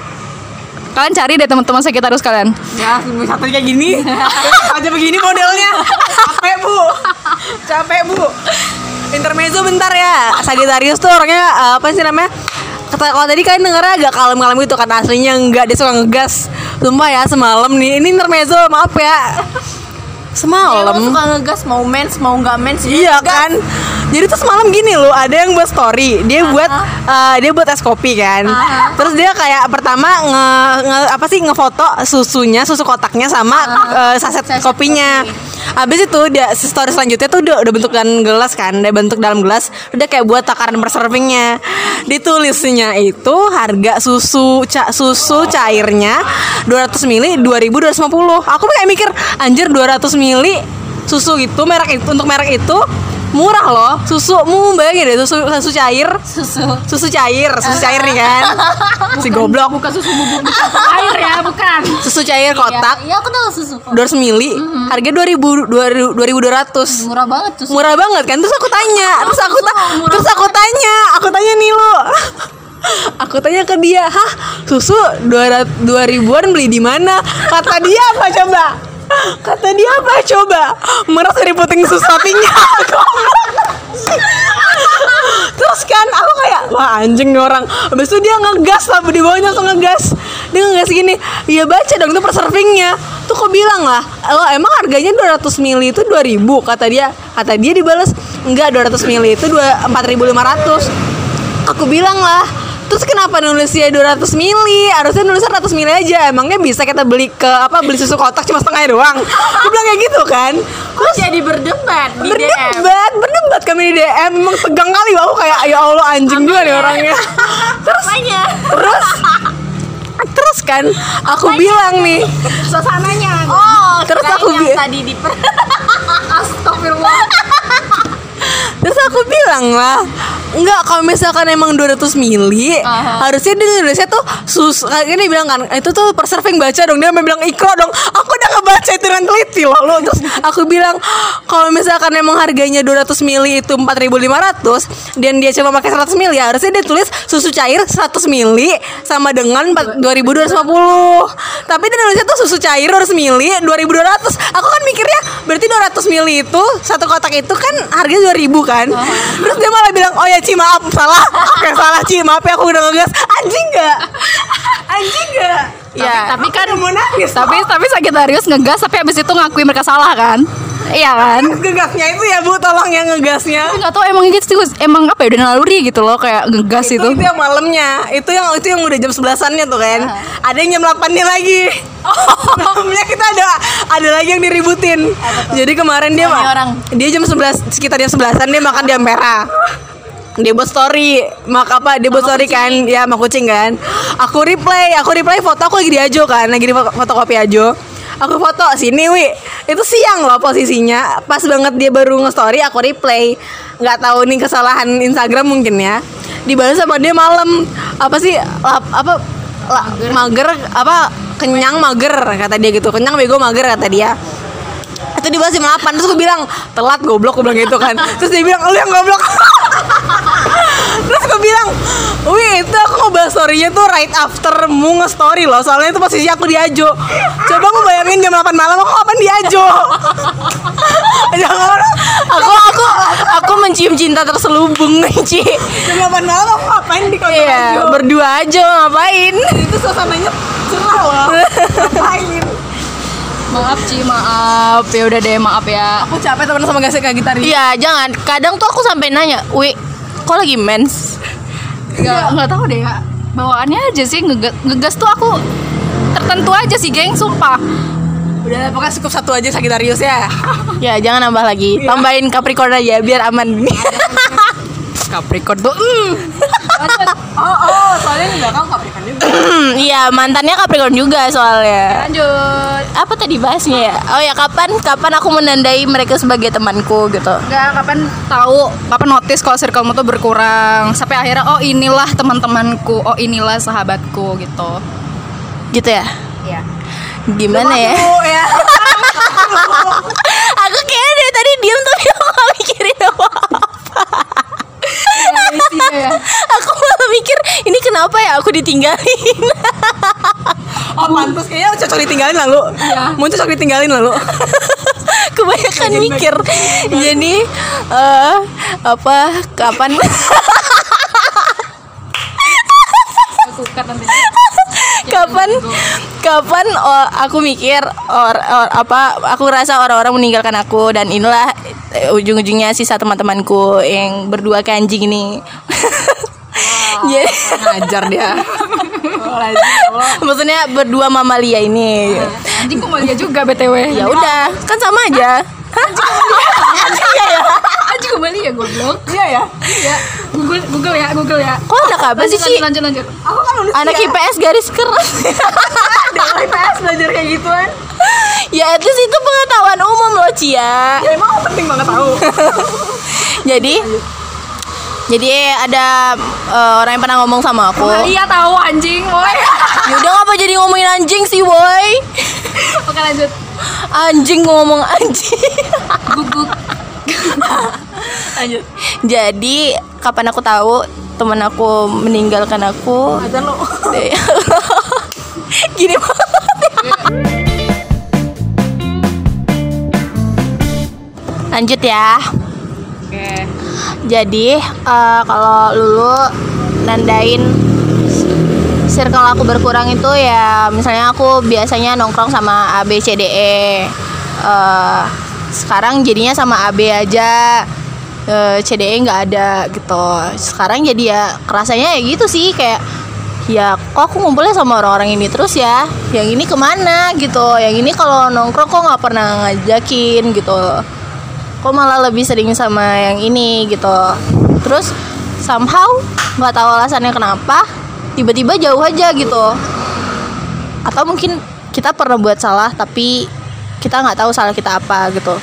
kalian cari deh teman-teman Sagittarius kalian Ya, satu kayak gini. [LAUGHS] aja begini modelnya. Capek, Bu. Capek, Bu. Intermezzo bentar ya. Sagittarius tuh orangnya eh, apa sih namanya? Kata kalau tadi kalian dengarnya agak kalem-kalem gitu kan aslinya enggak dia suka ngegas. Sumpah ya semalam nih. Ini intermezzo, maaf ya. Semalam. Emang suka ngegas mau mens mau nggak mens Iya kan. Jadi tuh semalam gini loh, ada yang buat story. Dia buat eh, dia buat es kopi kan. Terus dia kayak pertama nge, nge- apa sih ngefoto susunya, susu kotaknya sama eh, saset kopinya. Habis itu dia story selanjutnya tuh udah, udah bentukan gelas kan, dia bentuk dalam gelas. Udah kayak buat takaran per servingnya. Ditulisnya itu harga susu ca, susu cairnya 200 ml 2250. Aku kayak mikir anjir 200 ml susu itu merek itu untuk merek itu murah loh. Susu mu bayangin deh susu susu cair. Susu. Susu cair susu cair nih kan. [LAUGHS] Si goblok. bukan susu bubuk air ya bukan. Susu cair kotak. iya aku tahu susu kok 200 mili harga 2000 2200 murah banget susu. Murah banget kan? Terus aku tanya terus aku ta- terus aku tanya aku tanya nih lo [LAUGHS] aku tanya ke dia hah susu 200 2000-an beli di mana? Kata dia apa coba kata dia apa? Coba. Meres dari puting sapinya. Terus kan aku kayak wah anjing nih orang. Habis itu dia ngegas lah di bawahnya langsung ngegas. Dia ngegas gini ya baca dong itu per servingnya tuh kok bilang lah lo emang harganya 200 ml itu 2000 kata dia kata dia dibalas enggak 200 ml itu 2 4500 aku bilang lah Terus kenapa nulisnya 200 mili? Harusnya nulisnya 100 mili aja. Emangnya bisa kita beli ke apa beli susu kotak cuma setengah doang? Aku bilang kayak gitu kan. Terus jadi berdebat di DM berdebat, berdebat kami di DM. Emang tegang kali aku kayak ya Allah anjing juga nih orangnya. [LAUGHS] Terus Apanya? terus terus kan aku bilang nih suasananya oh Terus aku yang bi- tadi di per [LAUGHS] Astagfirullah Terus aku bilang lah Enggak, kalau misalkan emang 200 mili Aha. Harusnya dia nulisnya tuh sus Kayak dia bilang kan Itu tuh per serving baca dong Dia bilang ikro dong Aku udah ngebaca itu dengan teliti loh lo. Terus aku bilang Kalau misalkan emang harganya 200 mili itu 4500 Dan dia cuma pakai 100 mili Harusnya dia tulis susu cair 100 mili Sama dengan 4 2250 Tapi dia nulisnya tuh susu cair 200 mili 2200 Aku kan mikirnya Berarti 200 mili itu Satu kotak itu kan harganya 2000 kan. Terus dia malah bilang Oh ya Ci maaf salah. Oke salah Ci? Maaf ya aku udah ngegas. Anjing gak? Anjing gak? Ya, tapi kan mau nangis tapi tapi Sagittarius ngegas tapi habis itu ngakui mereka salah kan? Iya kan? [LAUGHS] Ngegasnya itu ya Bu Tolong yang ngegasnya. Tapi nggak tahu emang gitu emang apa ya udah naluri gitu loh kayak ngegas itu, itu. itu yang malamnya. Itu yang itu yang udah jam sebelasannya tuh kan? Ada yang jam 8 nya lagi [LAUGHS] malamnya kita ada ada lagi yang diributin. Jadi kemarin dia Suami ma- orang. dia jam 11 sekitar jam 11an dia makan di Ampera. Dia buat story mak apa dia buat story kan? Ya sama kucing kan. Aku reply aku reply foto aku lagi di Ajo kan lagi di fo- fotokopi Ajo aku foto sini wi. Itu siang loh posisinya. Pas banget dia baru nge-story aku replay. Nggak tahu nih kesalahan Instagram mungkin ya. Dibalas sama dia malam. Apa sih? Lap- apa? La- mager apa? Kenyang mager kata dia gitu. Kenyang bego mager kata dia itu dibahas jam 8 terus gue bilang telat goblok gue bilang gitu kan. Terus dia bilang lu yang goblok. [LAUGHS] Terus gue bilang wih itu aku ngebahas storynya tuh right after mu nge-story loh soalnya itu posisi aku di Ajo. Coba gue bayangin jam 8 malam aku kapan di Ajo? [LAUGHS] Jangan. Aku aku aku mencium cinta terselubung nih [LAUGHS] Ci. Jam 8 malam aku ngapain di kantor iya Ajo? berdua aja ngapain? Itu suasananya cerah loh. Ngapain Maaf Ci, maaf. Ya udah deh, maaf ya. aku capek temen sama gasnya kayak gitar iya jangan kadang tuh aku sampai nanya wi kok lagi mens Enggak enggak tahu deh ya. Bawaannya aja sih ngegas, ngegas tuh aku tertentu aja sih, geng, sumpah. udah pokoknya cukup satu aja Sagittarius ya [LAUGHS] ya jangan nambah lagi tambahin Capricorn aja biar aman [LAUGHS] Capricorn tuh mm. Oh oh soalnya enggak kamu Capricorn juga. [CLEARS THROAT] Iya mantannya Capricorn juga soalnya. Lanjut. apa tadi bahasnya ya? Oh ya kapan kapan aku menandai mereka sebagai temanku gitu. Enggak, kapan tahu, kapan notice kalau circlemu tuh berkurang. Sampai akhirnya oh inilah teman-temanku, oh inilah sahabatku gitu. gitu ya? Iya. gimana ya? oh ya. [LAUGHS] Aku kayaknya dari tadi diem tapi aku gak mikirin apa ya. aku malah mikir ini kenapa ya aku ditinggalin? [LAUGHS] Oh pantas kayaknya cocok ditinggalin lalu mau cocok ditinggalin lalu [LAUGHS] kebanyakan mikir. jadi eh apa kapan? [LAUGHS] Aku cut nanti. Kapan kapan oh, aku mikir or, or- apa aku rasa orang-orang meninggalkan aku dan inilah eh, ujung-ujungnya sisa teman-temanku yang berdua kanjing ini. [LAUGHS] Jadi ngajar dia. [LAUGHS] Maksudnya berdua mamalia ini. Anjing kok Malia juga BTW. ya udah kan sama aja. Anjing kok Malia? Goblok. iya ya Iya. Google Google ya, Google ya. kok anak apa sih Lanjut sih lanjut lanjut. lanjut. aku kan udah anak IPS garis keras [LAUGHS] dari IPS belajar kayak gituan ya at least itu pengetahuan umum loh Cia ya emang penting banget tahu [LAUGHS] jadi jadi ada eh, orang yang pernah ngomong sama aku Iya tahu anjing, boy. [LAUGHS] Yaudah ngapa jadi ngomongin anjing sih boy Oke lanjut. Anjing ngomong anjing Guguk. Lanjut. Jadi kapan aku tahu teman aku meninggalkan aku? Ngajar lo. Gini banget. Lanjut ya. Oke. Jadi eh, kalau Lulu nandain circle aku berkurang itu ya misalnya aku biasanya nongkrong sama A B C D E. Eh, sekarang jadinya sama A B aja Eh, C D E nggak ada gitu. Sekarang jadi ya kerasanya ya gitu sih kayak ya kok aku ngumpulnya sama orang-orang ini terus ya? Yang ini ke mana gitu? Yang ini kalau nongkrong kok nggak pernah ngajakin gitu? Kok malah lebih sering sama yang ini gitu? Terus somehow nggak tahu alasannya kenapa tiba-tiba jauh aja gitu. Atau mungkin kita pernah buat salah tapi kita nggak tahu salah kita apa gitu.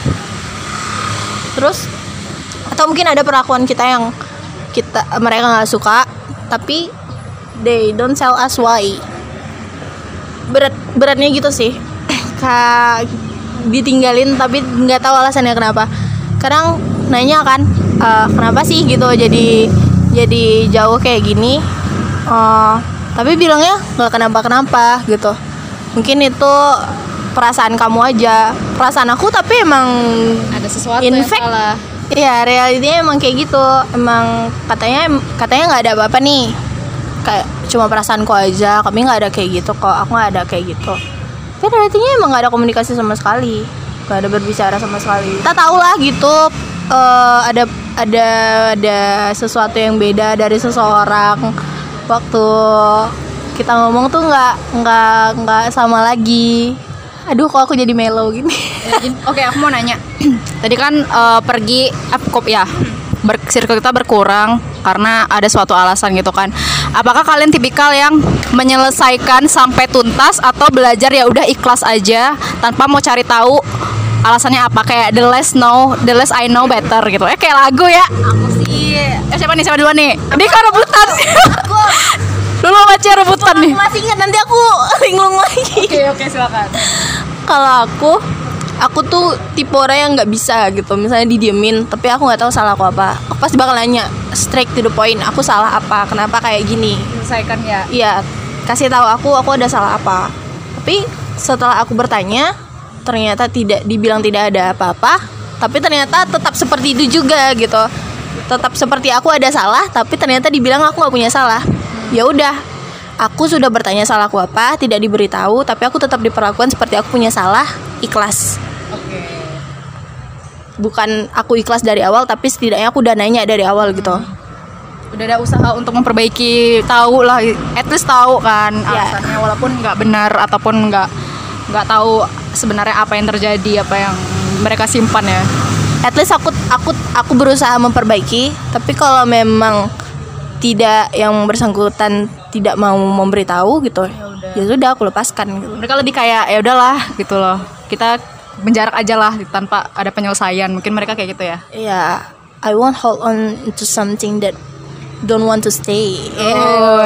Terus atau mungkin ada perlakuan kita yang kita mereka nggak suka tapi they don't tell us why. Berat beratnya gitu sih. [CLEARS THROAT] Kak ditinggalin tapi nggak tahu alasannya kenapa. Kadang nanya kan "Eh, kenapa sih gitu jadi jadi jauh kayak gini? Eh, tapi bilangnya nggak kenapa kenapa gitu. Mungkin itu perasaan kamu aja. Perasaan aku tapi emang Ada sesuatu In yang fact, salah. Iya, realitinya emang kayak gitu. Emang katanya katanya nggak ada apa-apa nih. Kayak cuma perasaanku aja. Kami nggak ada kayak gitu kok. Aku nggak ada kayak gitu. Tapi realitinya emang nggak ada komunikasi sama sekali. Nggak ada berbicara sama sekali. Kita tahu lah gitu. eh, ada ada ada sesuatu yang beda dari seseorang waktu kita ngomong tuh nggak nggak nggak sama lagi. Aduh, kok aku jadi mellow gini. Oke, aku mau nanya. [CLEARS THROAT] Tadi kan eh, pergi kop ya. Ber, circle kita berkurang karena ada suatu alasan gitu kan. Apakah kalian tipikal yang menyelesaikan sampai tuntas atau belajar ya udah ikhlas aja tanpa mau cari tahu alasannya apa kayak the less know, the less I know better gitu. Eh kayak lagu ya. Aku sih Eh siapa nih siapa duluan nih? Kan rebutan. [LAUGHS] Dulu baca rebutan nih. masih ingat nanti aku [LAUGHS] linglung lagi. Oke oke silakan. Kalau aku aku tuh tipe orang yang nggak bisa gitu misalnya didiemin tapi aku nggak tahu salah aku apa aku pasti bakal nanya straight to the point aku salah apa kenapa kayak gini Selesaikan ya. iya kasih tahu aku aku ada salah apa tapi setelah aku bertanya ternyata tidak dibilang tidak ada apa-apa tapi ternyata tetap seperti itu juga gitu tetap seperti aku ada salah tapi ternyata dibilang aku nggak punya salah ya udah aku sudah bertanya salah aku apa tidak diberitahu tapi aku tetap diperlakukan seperti aku punya salah ikhlas Oke. bukan aku ikhlas dari awal tapi setidaknya aku udah nanya dari awal gitu Udah ada usaha untuk memperbaiki, tahu lah, at least tahu kan Iya. alasannya walaupun nggak benar ataupun nggak nggak tahu sebenarnya apa yang terjadi, apa yang mereka simpan ya. at least aku aku aku berusaha memperbaiki tapi kalau memang tidak yang bersangkutan tidak mau memberitahu gitu ya sudah aku lepaskan gitu. Mereka lebih kayak ya udahlah gitu loh. Kita menjarak aja lah tanpa ada penyelesaian. Mungkin mereka kayak gitu ya. Iya, I won't hold on to something that don't want to stay. Oh,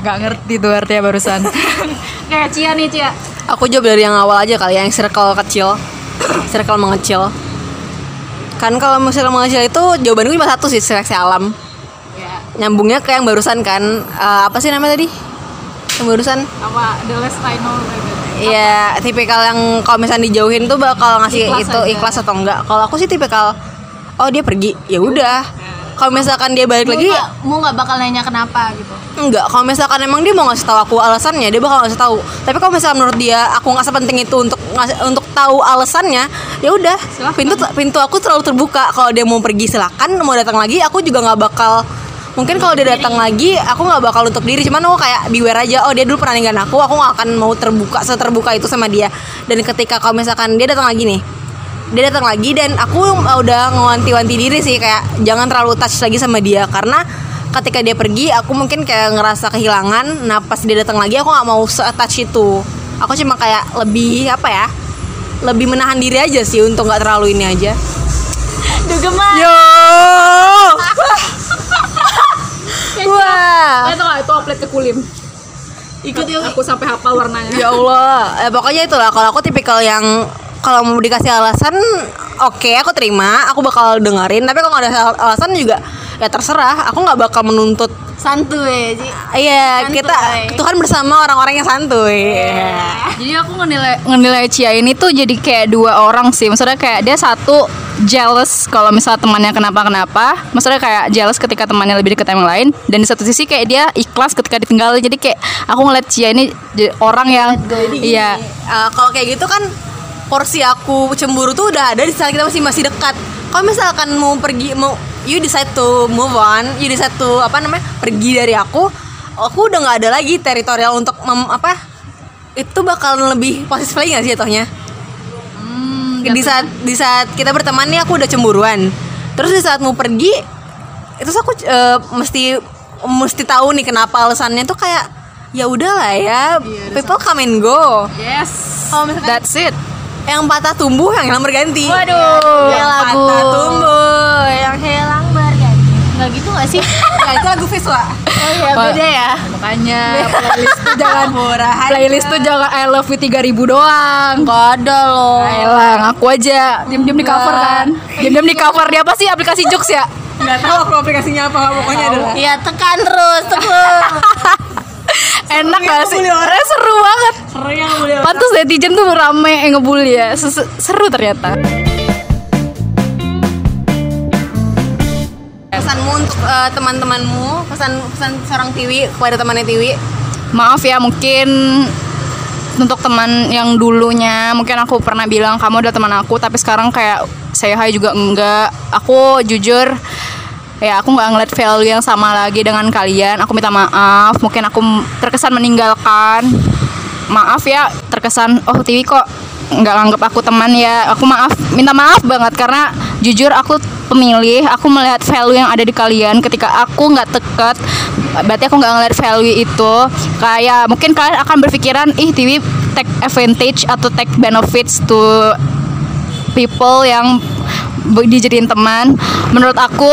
nggak ngerti tuh artinya barusan. [LAUGHS] Kayak Cia nih Cia. Aku jawab dari yang awal aja kali ya, yang circle kecil Circle mengecil Kan kalau circle mengecil itu jawabanku cuma satu sih, seleksi alam Ya, Nyambungnya ke yang barusan kan eh, Apa sih namanya tadi? Yang barusan apa the less I know. Iya, tipikal yang kalau misalnya dijauhin tuh bakal ngasih Ikhlas itu aja. ikhlas atau enggak. Kalau aku sih tipikal oh dia pergi, ya udah. Kalau misalkan dia balik lagi mau nggak bakal nanya kenapa gitu. enggak. Kalau misalkan emang dia mau ngasih tahu aku alasannya, dia bakal ngasih tahu. Tapi kalau misalkan menurut dia aku nggak sepenting itu untuk ngasih, untuk tahu alasannya, ya udah. Pintu pintu aku selalu terbuka. Kalau dia mau pergi silakan, mau datang lagi aku juga nggak bakal mungkin kalau dia datang lagi aku nggak bakal untuk diri. Cuman aku kayak beware aja oh dia dulu pernah ninggalin aku aku nggak akan mau terbuka seterbuka itu sama dia. Dan ketika kalau misalkan dia datang lagi nih dia datang lagi dan aku udah ngewanti-wanti diri sih kayak jangan terlalu touch lagi sama dia. Karena ketika dia pergi aku mungkin kayak ngerasa kehilangan. Nah pas dia datang lagi aku nggak mau touch itu. Aku cuma kayak lebih apa ya lebih menahan diri aja sih untuk nggak terlalu ini aja. Duh gemas. Wah itu nggak itu upload ke kulim. Ikut yuk. Aku sampai hafal warnanya. ya Allah eh, pokoknya itulah kalau aku tipikal yang kalau mau dikasih alasan oke aku terima aku bakal dengerin tapi kalau nggak ada alasan juga ya terserah aku nggak bakal menuntut Santuy sih. iya Santuy. kita Tuhan bersama orang-orang yang santuy Jadi aku ngenilai ngenilai Cia ini tuh jadi kayak dua orang sih. Maksudnya kayak dia satu jealous kalau misalnya temannya kenapa-kenapa. Maksudnya kayak jealous ketika temannya lebih dekat sama yang lain. Dan di satu sisi kayak dia ikhlas ketika ditinggalin. Jadi kayak aku ngeliat Cia ini orang yang iya Eh, kalau kayak gitu kan porsi aku cemburu tuh udah ada di saat kita masih masih dekat kalau misalkan mau pergi mau you decide to move on you decide to apa namanya pergi dari aku aku udah nggak ada lagi teritorial untuk mem, apa itu bakal lebih posesif lagi nggak sih jatuhnya? Di saat di saat kita berteman nih aku udah cemburuan. Terus di saat mau pergi itu aku eh, mesti mesti tahu nih kenapa alasannya tuh kayak ya udahlah ya people come and go. Yes. Kalau misalkan- that's it. yang patah tumbuh yang hilang berganti. Waduh. Yang lagu. patah tumbuh. yang Hilang. Nggak sih? ya itu lagu Viswa Oh iya beda ya. makanya playlist tuh jangan Murahan [LAUGHS] playlist tuh jangan I love you 3000 doang. Gak ada loh. Elang, aku aja. Diem-diem di cover kan. Diem-diem di cover Dia apa sih? Aplikasi Jux ya? nggak tahu aku aplikasinya apa pokoknya adalah. Iya tekan terus terus. [LAUGHS] Enak gak sih? ngebully orang. Eh, seru banget. Seru yang boleh Pantes netizen tuh rame yang ngebully ya. Seru ternyata pesanmu untuk eh, teman-temanmu? Pesan pesan seorang Tiwi kepada temannya Tiwi. Maaf ya mungkin untuk teman yang dulunya mungkin aku pernah bilang kamu adalah teman aku tapi sekarang kayak saya hai juga enggak. Aku jujur ya aku nggak ngeliat value yang sama lagi dengan kalian. Aku minta maaf mungkin aku terkesan meninggalkan. Maaf ya terkesan oh Tiwi kok nggak anggap aku teman ya? Aku maaf minta maaf banget karena jujur aku pemilih aku melihat value yang ada di kalian. Ketika aku nggak deket berarti aku nggak ngeliat value itu. Kayak mungkin kalian akan berpikiran ih Tiwi take advantage atau take benefits to people yang dijadiin teman. Menurut aku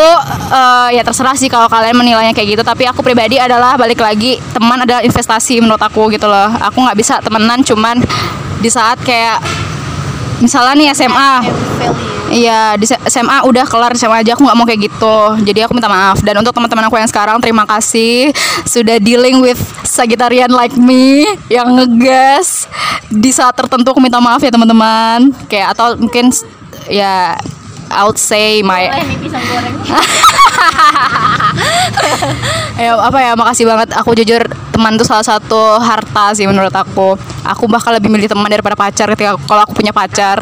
eh, ya terserah sih kalau kalian menilainya kayak gitu. Tapi aku pribadi adalah balik lagi teman adalah investasi menurut aku gitu loh. Aku nggak bisa temenan cuman di saat kayak misalnya nih SMA Iya di SMA udah kelar SMA aja aku nggak mau kayak gitu. Jadi aku minta maaf. Dan untuk teman-teman aku yang sekarang terima kasih sudah dealing with Sagittarian like me yang ngegas di saat tertentu aku minta maaf ya teman-teman. Kayak atau mungkin ya I would say my [LAUGHS] ya apa ya makasih banget. Aku jujur teman tuh salah satu harta sih menurut aku. Aku bakal lebih milih teman daripada pacar ketika kalau aku punya pacar.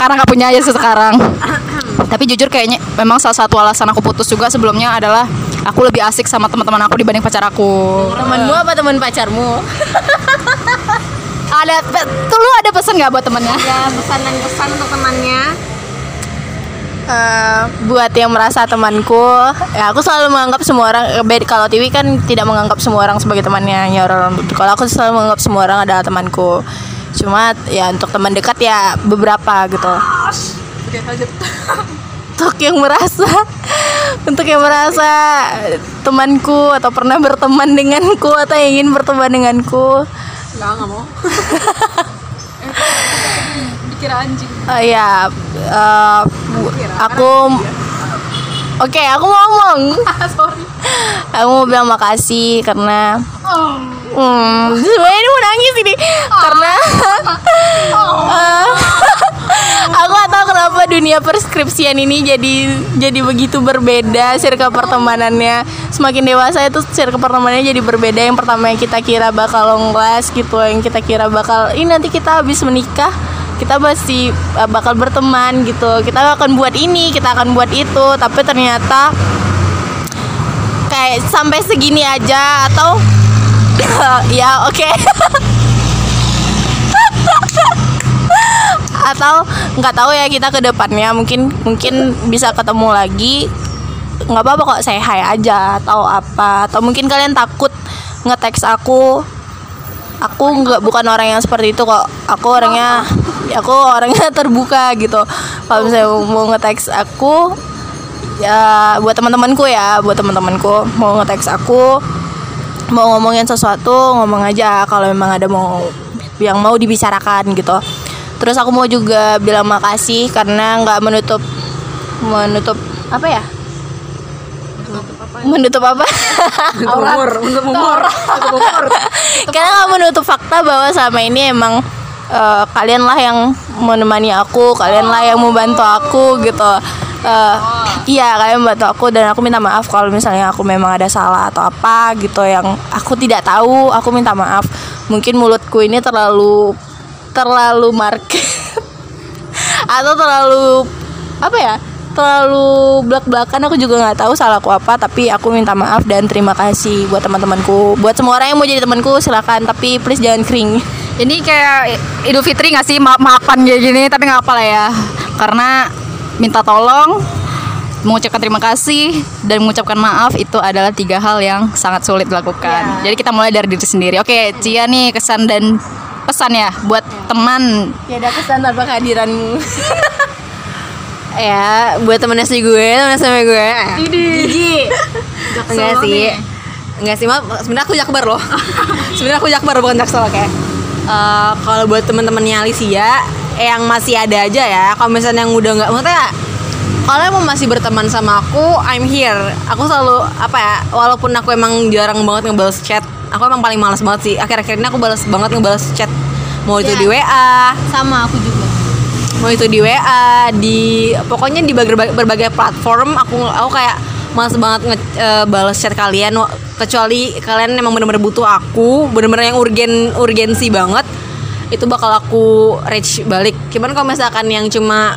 Karena nggak punya aja sekarang. [COUGHS] Tapi jujur kayaknya memang salah satu alasan aku putus juga sebelumnya adalah aku lebih asik sama teman-teman aku dibanding pacar aku. Temenmu apa temen pacarmu? [LAUGHS] ada tuh lu ada pesan nggak buat temennya ya pesan dan pesan untuk temannya Eh, buat yang merasa temanku, ya aku selalu menganggap semua orang eh, kalau Tiwi kan tidak menganggap semua orang sebagai temannya ya orang Kalau aku selalu menganggap semua orang adalah temanku. Cuma ya untuk teman dekat ya beberapa gitu. Untuk yang merasa untuk yang merasa temanku atau pernah berteman denganku atau yang ingin berteman denganku. Nggak nggak mau. [LAUGHS] Eh, ya eh, bu- aku Oke, aku mau ngomong. [LAUGHS] Aku mau bilang makasih karena Hmm, sebenarnya ini mau nangis ini. Karena eh, [LAUGHS] aku gak tahu kenapa dunia perskripsian ini jadi jadi begitu berbeda circle pertemanannya. Semakin dewasa itu circle pertemanannya jadi berbeda. Yang pertama yang kita kira bakal long last gitu yang kita kira bakal ini nanti kita habis menikah kita masih eh, bakal berteman gitu. Kita akan buat ini kita akan buat itu. Tapi ternyata kayak sampai segini aja atau [CLEARS THROAT] ya oke. [LAUGHS] Atau nggak tahu ya kita ke depannya. Mungkin mungkin bisa ketemu lagi. Nggak apa-apa kok saya hai aja atau apa. Atau mungkin kalian takut nge-text aku aku nggak bukan orang yang seperti itu kok. Aku orangnya aku orangnya [LAUGHS] terbuka gitu. Kalau misalnya mau nge-text aku ya buat teman-temanku ya buat teman-temanku. Mau nge-text aku mau ngomongin sesuatu ngomong aja. Kalau memang ada mau yang mau dibicarakan gitu. Terus aku mau juga bilang makasih karena nggak menutup menutup apa ya menutup apa umur untuk umur. Untuk umur. [LAUGHS] Karena nggak menutup fakta bahwa selama ini emang eh, kalianlah yang menemani aku kalianlah yang membantu aku gitu. Eh, iya kalian membantu aku dan aku minta maaf kalau misalnya aku memang ada salah atau apa gitu yang aku tidak tahu aku minta maaf. Mungkin mulutku ini terlalu terlalu market [LAUGHS] atau terlalu apa ya terlalu belak-belakan aku juga nggak tahu salahku apa tapi aku minta maaf dan terima kasih buat teman-temanku. Buat semua orang yang mau jadi temanku silakan tapi please jangan kering. Ini kayak Idul Fitri gak sih? Ma- maafan kayak gini tapi nggak apa lah ya. Karena minta tolong mengucapkan terima kasih dan mengucapkan maaf itu adalah tiga hal yang sangat sulit dilakukan. Jadi kita mulai dari diri sendiri. Oke, Cia nih kesan dan pesan ya buat teman. Ya ada kesan tanpa kehadiranmu [LAUGHS] ya buat temen SD gue temen SMP gue. Gigi enggak sih. enggak sih maaf sebenarnya aku jakbar loh. [LAUGHS] Sebenarnya aku jakbar bukan jaksel oke. Eh, kalau buat teman-temannya Alicia yang masih ada aja ya kalau misalnya yang udah nggak maksudnya kalau mau masih berteman sama aku I'm here. Aku selalu apa ya walaupun aku emang jarang banget ngebales chat aku emang paling malas banget sih. Akhir-akhir ini aku balas banget ngebales chat. Mau itu Ya. di WA sama aku juga mau itu di WA di pokoknya di berbagai, berbagai platform aku aku kayak males banget nge, eh, balas chat kalian. Kecuali kalian emang bener-bener butuh aku bener-bener yang urgen urgensi banget itu bakal aku reach balik. Cuman kalau misalkan yang cuma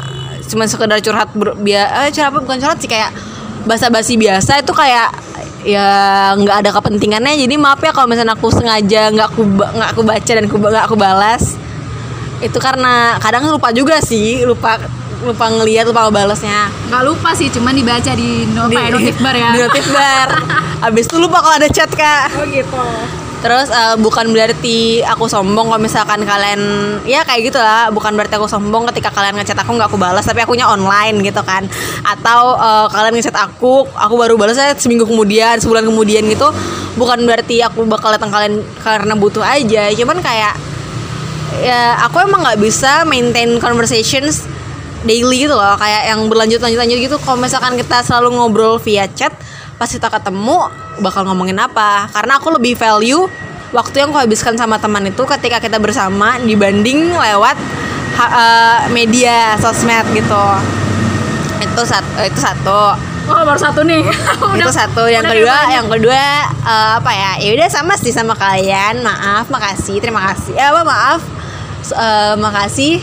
cuma sekedar curhat ber, bia, eh, curhat apa bukan curhat sih kayak basa-basi biasa itu kayak ya nggak ada kepentingannya. Jadi maaf ya kalau misalnya aku sengaja nggak aku nggak aku baca dan aku nggak aku balas itu karena kadang lupa juga sih lupa lupa ngelihat lupa ngebalesnya nggak lupa sih cuman dibaca di no, ya, notif bar ya. di notif bar. [LAUGHS] Abis itu lupa kalau ada chat kak. Oh gitu. Terus eh, bukan berarti aku sombong kalau misalkan kalian ya kayak gitulah bukan berarti aku sombong ketika kalian ngechat aku nggak aku balas tapi akunya online gitu kan. Atau eh, kalian ngechat aku aku baru balasnya seminggu kemudian sebulan kemudian gitu bukan berarti aku bakal datang kalian karena butuh aja. Cuman kayak ya aku emang nggak bisa maintain conversations daily gitu loh. Kayak yang berlanjut lanjut lanjut gitu. Kalau misalkan kita selalu ngobrol via chat pas kita ketemu bakal ngomongin apa? Karena aku lebih value waktu yang aku habiskan sama teman itu ketika kita bersama dibanding lewat eh, media sosmed gitu. Itu satu itu satu. Oh baru satu nih. [LAUGHS] itu satu. Yang udah kedua yang kedua eh, apa ya? Ya udah sama sih sama kalian. Maaf makasih. Terima kasih. Eh, apa maaf Eh, makasih.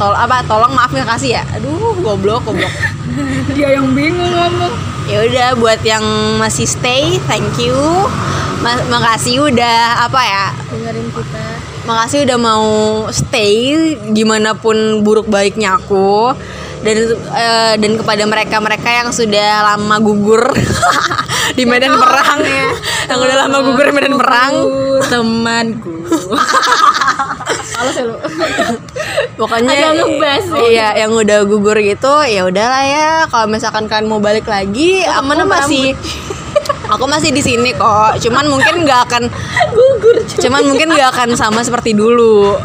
Tol apa tolong maaf makasih ya? Aduh goblok goblok. [LAUGHS] Dia yang bingung ngomong. ya udah buat yang masih stay thank you. Ma- makasih udah apa ya? Dengerin kita. Makasih udah mau stay gimana pun buruk baiknya aku. Dan eh, dan kepada mereka mereka yang sudah lama gugur [LAUGHS] di medan perang. Yang udah lama gugur di medan perang. Temanku. Males ya lu? Pokoknya Agak ngebas ya. iya yang udah gugur gitu ya udahlah ya. Kalau misalkan kalian mau balik lagi aku masih? Aku masih di sini kok. Cuman mungkin nggak akan gugur cuman mungkin nggak akan sama seperti dulu.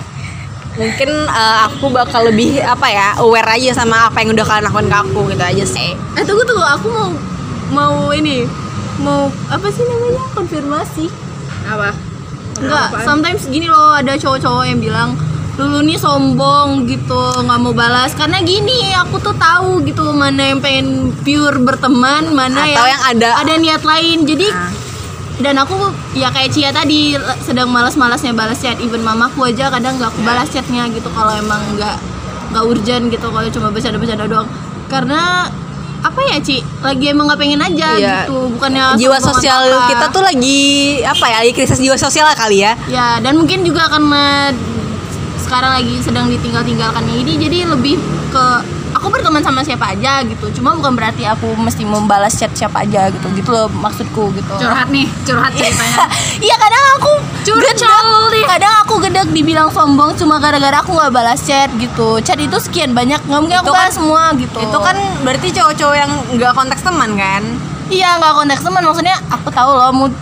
Mungkin eh, aku bakal lebih apa ya aware aja sama apa yang udah kalian lakukan ke aku gitu aja sih. Eh tunggu tunggu. Aku mau mau ini mau apa sih namanya? Konfirmasi. Apa? Enggak, sometimes gini loh ada cowok-cowok yang bilang Lulu nih sombong gitu nggak mau balas. Karena gini aku tuh tahu gitu mana yang pengen pure berteman mana Atau yang ada- ada niat lain. Jadi Ah. dan aku ya kayak Cia tadi sedang malas-malasnya balas chat. Even mamaku aja kadang nggak aku balas chatnya gitu kalau emang nggak nggak urgent gitu kalau cuma bercanda-bercanda doang. Karena apa ya Ci lagi emang nggak pengen aja Iya. gitu bukannya jiwa sosial apa. kita tuh lagi apa ya lagi krisis jiwa sosial lah kali ya Ya, dan mungkin juga karena sekarang lagi sedang ditinggal-tinggalkannya ini jadi lebih ke aku berteman sama siapa aja gitu. Cuma bukan berarti aku mesti membalas chat siapa aja gitu. Gitu loh maksudku gitu. Curhat nih, curhat [LAUGHS] ceritanya. Iya, kadang aku gedek. Kadang aku gedek dibilang sombong cuma gara-gara aku nggak balas chat gitu. Chat itu sekian banyak, nggak mungkin aku kan- balas semua gitu. itu kan berarti cowok-cowok yang nggak konteks teman kan Iya, nggak konteks teman maksudnya aku tahu loh mood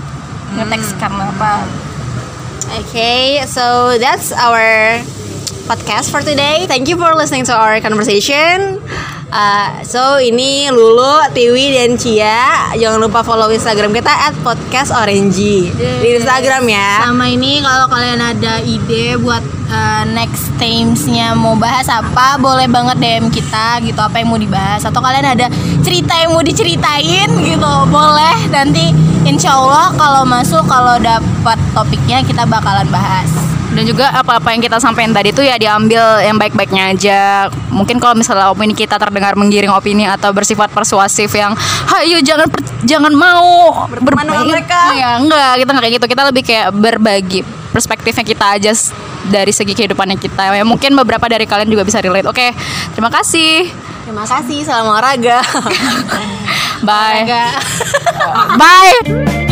ngeteks karena apa. Okay, so that's our podcast for today. Thank you for listening to our conversation. Uh, so ini Lulu, Tiwi, dan Cia. Jangan lupa follow Instagram kita at podcast Orange di Instagram ya. Sama ini kalau kalian ada ide buat uh, next themes-nya mau bahas apa, boleh banget DM kita gitu apa yang mau dibahas atau kalian ada cerita yang mau diceritain gitu, boleh nanti insya Allah kalau masuk kalau dapat topiknya kita bakalan bahas. Dan juga apa-apa yang kita sampaikan tadi tuh ya diambil yang baik-baiknya aja. Mungkin kalau misalnya opini kita terdengar menggiring opini atau bersifat persuasif yang, "Hayo jangan per- jangan mau Berteman berbaik." mereka. Ya enggak, kita enggak kayak gitu. Kita lebih kayak berbagi perspektifnya kita aja dari segi kehidupannya kita. Ya mungkin beberapa dari kalian juga bisa relate. Oke, terima kasih. Terima kasih, salam olahraga. [LAUGHS] Bye. Olahraga. Bye.